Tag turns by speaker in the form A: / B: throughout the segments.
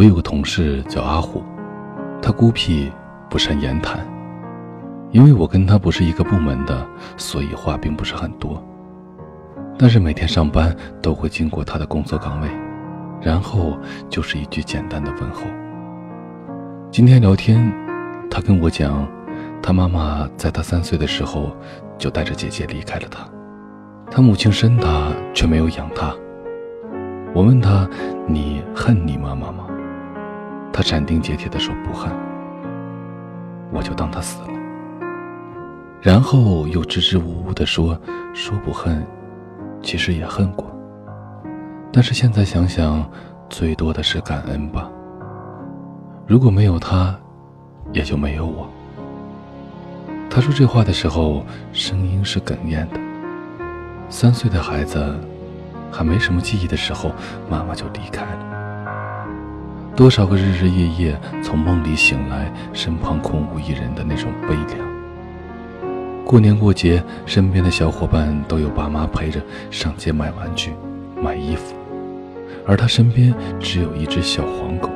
A: 我有个同事叫阿虎，他孤僻，不善言谈。因为我跟他不是一个部门的，所以话并不是很多。但是每天上班都会经过他的工作岗位，然后就是一句简单的问候。今天聊天，他跟我讲，他妈妈在他三岁的时候就带着姐姐离开了他，他母亲生他却没有养他。我问他：“你恨你妈妈吗？”他斩钉截铁地说：“不恨。”我就当他死了。然后又支支吾吾地说：“说不恨，其实也恨过。但是现在想想，最多的是感恩吧。如果没有他，也就没有我。”他说这话的时候，声音是哽咽的。三岁的孩子。还没什么记忆的时候，妈妈就离开了。多少个日日夜夜从梦里醒来，身旁空无一人的那种悲凉。过年过节，身边的小伙伴都有爸妈陪着上街买玩具、买衣服，而他身边只有一只小黄狗。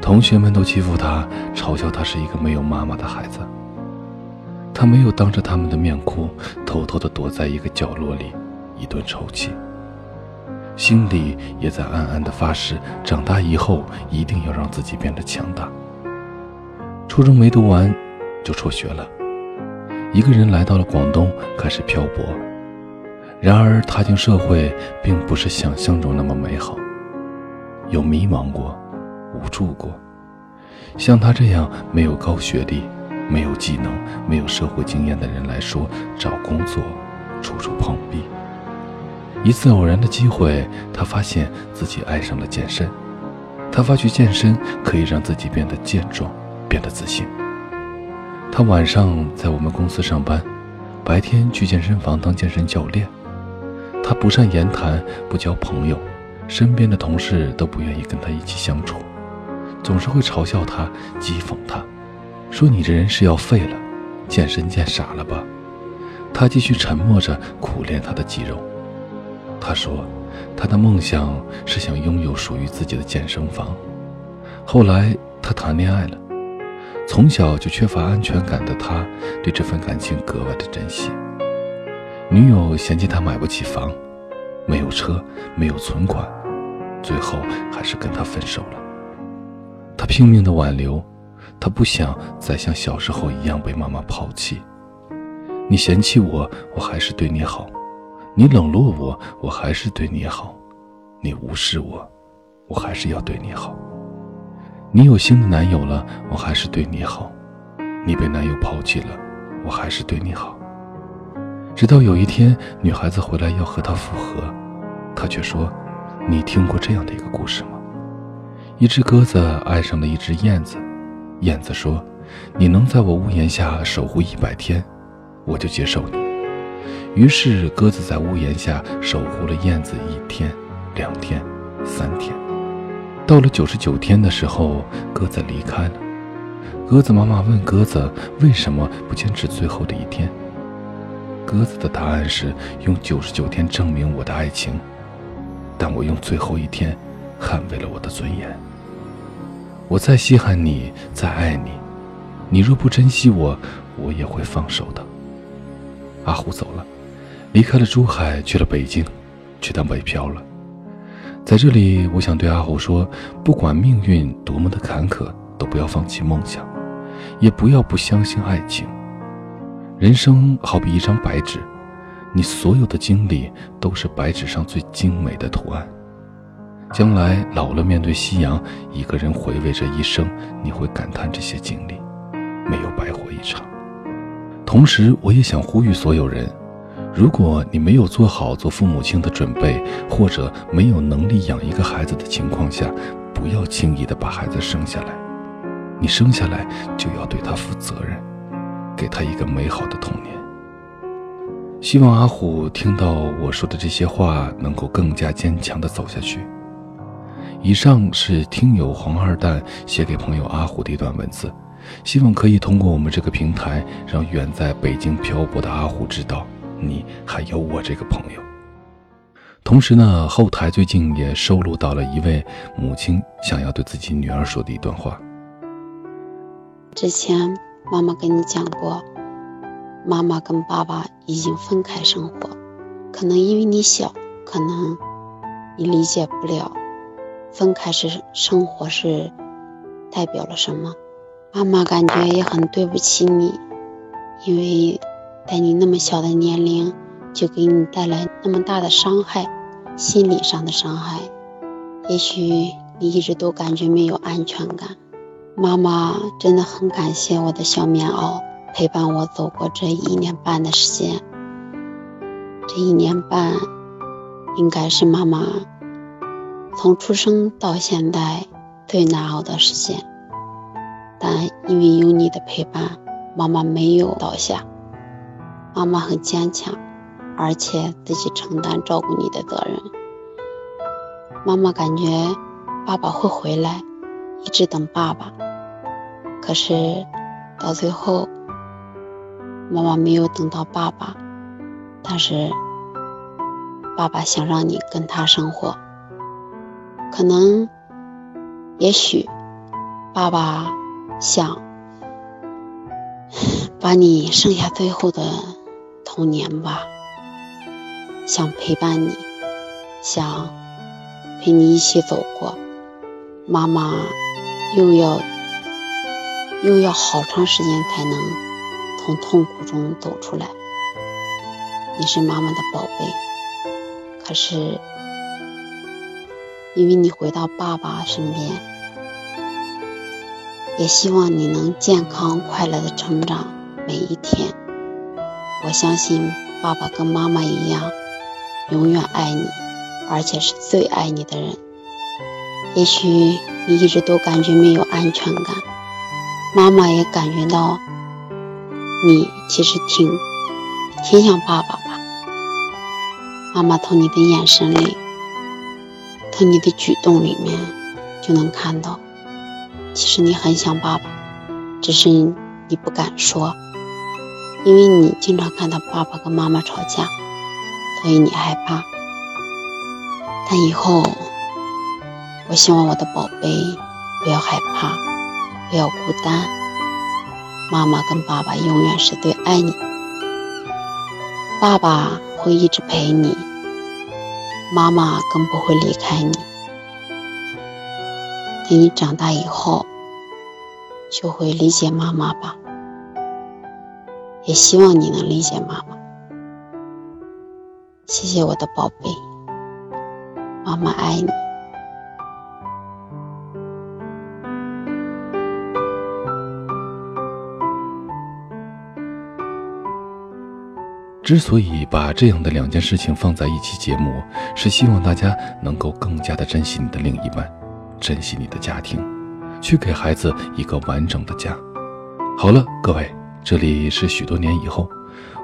A: 同学们都欺负他，嘲笑他是一个没有妈妈的孩子。他没有当着他们的面哭，偷偷的躲在一个角落里。一顿抽泣，心里也在暗暗的发誓，长大以后一定要让自己变得强大。初中没读完，就辍学了，一个人来到了广东，开始漂泊。然而踏进社会，并不是想象中那么美好，有迷茫过，无助过。像他这样没有高学历、没有技能、没有社会经验的人来说，找工作处处碰壁。一次偶然的机会，他发现自己爱上了健身。他发觉健身可以让自己变得健壮，变得自信。他晚上在我们公司上班，白天去健身房当健身教练。他不善言谈，不交朋友，身边的同事都不愿意跟他一起相处，总是会嘲笑他、讥讽他，说你这人是要废了，健身健傻了吧？他继续沉默着，苦练他的肌肉。他说，他的梦想是想拥有属于自己的健身房。后来他谈恋爱了，从小就缺乏安全感的他，对这份感情格外的珍惜。女友嫌弃他买不起房，没有车，没有存款，最后还是跟他分手了。他拼命的挽留，他不想再像小时候一样被妈妈抛弃。你嫌弃我，我还是对你好。你冷落我，我还是对你好；你无视我，我还是要对你好。你有新的男友了，我还是对你好；你被男友抛弃了，我还是对你好。直到有一天，女孩子回来要和他复合，他却说：“你听过这样的一个故事吗？一只鸽子爱上了一只燕子，燕子说：‘你能在我屋檐下守护一百天，我就接受你。’”于是，鸽子在屋檐下守护了燕子一天、两天、三天。到了九十九天的时候，鸽子离开了。鸽子妈妈问鸽子：“为什么不坚持最后的一天？”鸽子的答案是：“用九十九天证明我的爱情，但我用最后一天捍卫了我的尊严。我再稀罕你，再爱你，你若不珍惜我，我也会放手的。”阿虎走了。离开了珠海，去了北京，去当北漂了。在这里，我想对阿虎说：不管命运多么的坎坷，都不要放弃梦想，也不要不相信爱情。人生好比一张白纸，你所有的经历都是白纸上最精美的图案。将来老了，面对夕阳，一个人回味着一生，你会感叹这些经历没有白活一场。同时，我也想呼吁所有人。如果你没有做好做父母亲的准备，或者没有能力养一个孩子的情况下，不要轻易的把孩子生下来。你生下来就要对他负责任，给他一个美好的童年。希望阿虎听到我说的这些话，能够更加坚强的走下去。以上是听友黄二蛋写给朋友阿虎的一段文字，希望可以通过我们这个平台，让远在北京漂泊的阿虎知道。你还有我这个朋友。同时呢，后台最近也收录到了一位母亲想要对自己女儿说的一段话。
B: 之前妈妈跟你讲过，妈妈跟爸爸已经分开生活，可能因为你小，可能你理解不了，分开是生活是代表了什么。妈妈感觉也很对不起你，因为在你那么小的年龄就给你带来那么大的伤害，心理上的伤害。也许你一直都感觉没有安全感。妈妈真的很感谢我的小棉袄，陪伴我走过这一年半的时间。这一年半，应该是妈妈从出生到现在最难熬的时间。但因为有你的陪伴，妈妈没有倒下。妈妈很坚强，而且自己承担照顾你的责任。妈妈感觉爸爸会回来，一直等爸爸。可是到最后，妈妈没有等到爸爸，但是爸爸想让你跟他生活，可能，也许，爸爸想 把你剩下最后的童年吧，想陪伴你，想陪你一起走过，妈妈又要。又要好长时间才能从痛苦中走出来。你是妈妈的宝贝，可是因为你回到爸爸身边，也希望你能健康快乐的成长每一天。我相信爸爸跟妈妈一样，永远爱你，而且是最爱你的人。也许你一直都感觉没有安全感。妈妈也感觉到，你其实挺挺想爸爸吧。妈妈从你的眼神里，从你的举动里面就能看到，其实你很想爸爸，只是你不敢说，因为你经常看到爸爸跟妈妈吵架，所以你害怕。但以后，我希望我的宝贝不要害怕。不要孤单，妈妈跟爸爸永远是最爱你。爸爸会一直陪你，妈妈更不会离开你。等你长大以后，就会理解妈妈吧。也希望你能理解妈妈。谢谢我的宝贝，妈妈爱你。
A: 之所以把这样的两件事情放在一期节目，是希望大家能够更加的珍惜你的另一半，珍惜你的家庭，去给孩子一个完整的家。好了，各位，这里是许多年以后，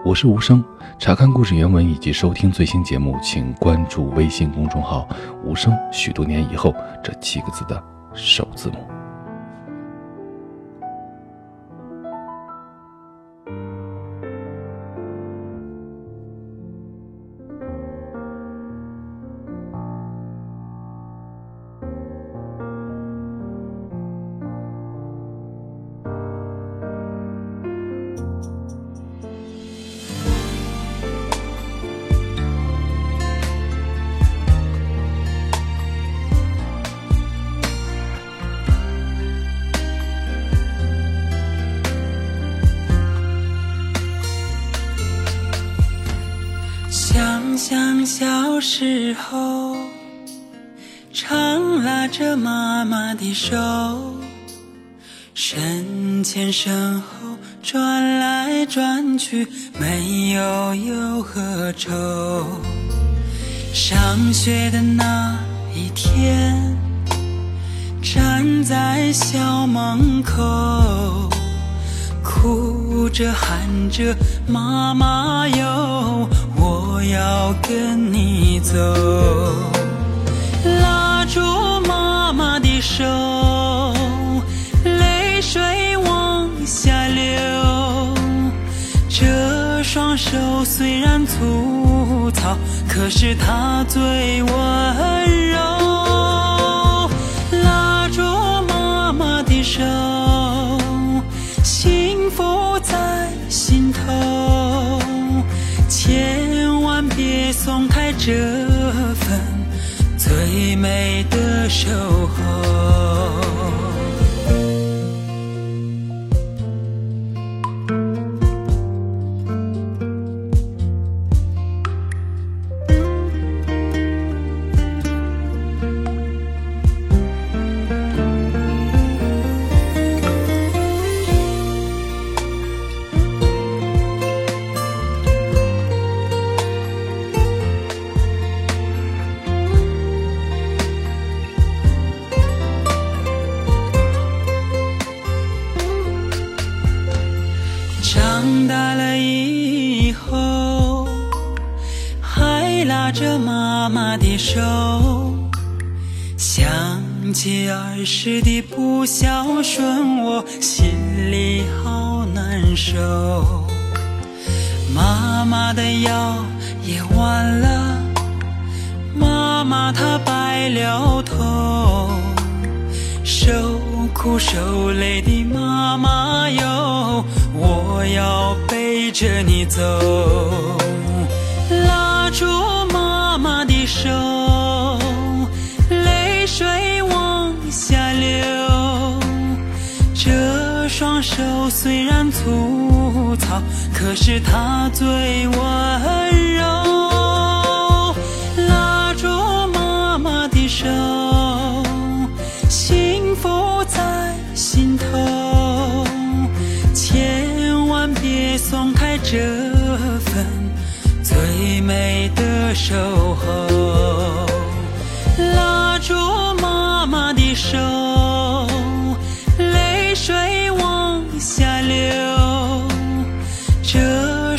A: 我是无声。查看故事原文以及收听最新节目，请关注微信公众号“无声”。许多年以后这七个字的首字母。
C: 时候，常拉着妈妈的手，身前身后转来转去，没有忧和愁。上学的那一天，站在校门口。哭着喊着，妈妈哟，我要跟你走。拉住妈妈的手，泪水往下流。这双手虽然粗糙。可是它最温柔，松开这份最美的守候。想起儿时的不孝顺，我心里好难受。妈妈的腰也弯了，妈妈她白了头，受苦受累的妈妈哟。我要背着你走，虽然粗糙，可是它最温柔。拉住妈妈的手，幸福在心头。千万别松开这份最美的守候，拉住妈妈的手，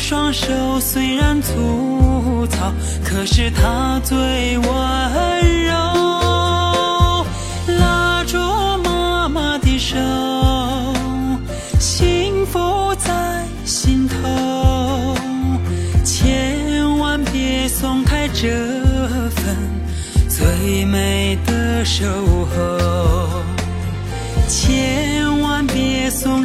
C: 双手虽然粗糙，可是它最温柔。拉住妈妈的手。幸福在心头，千万别松开这份最美的守候，千万别松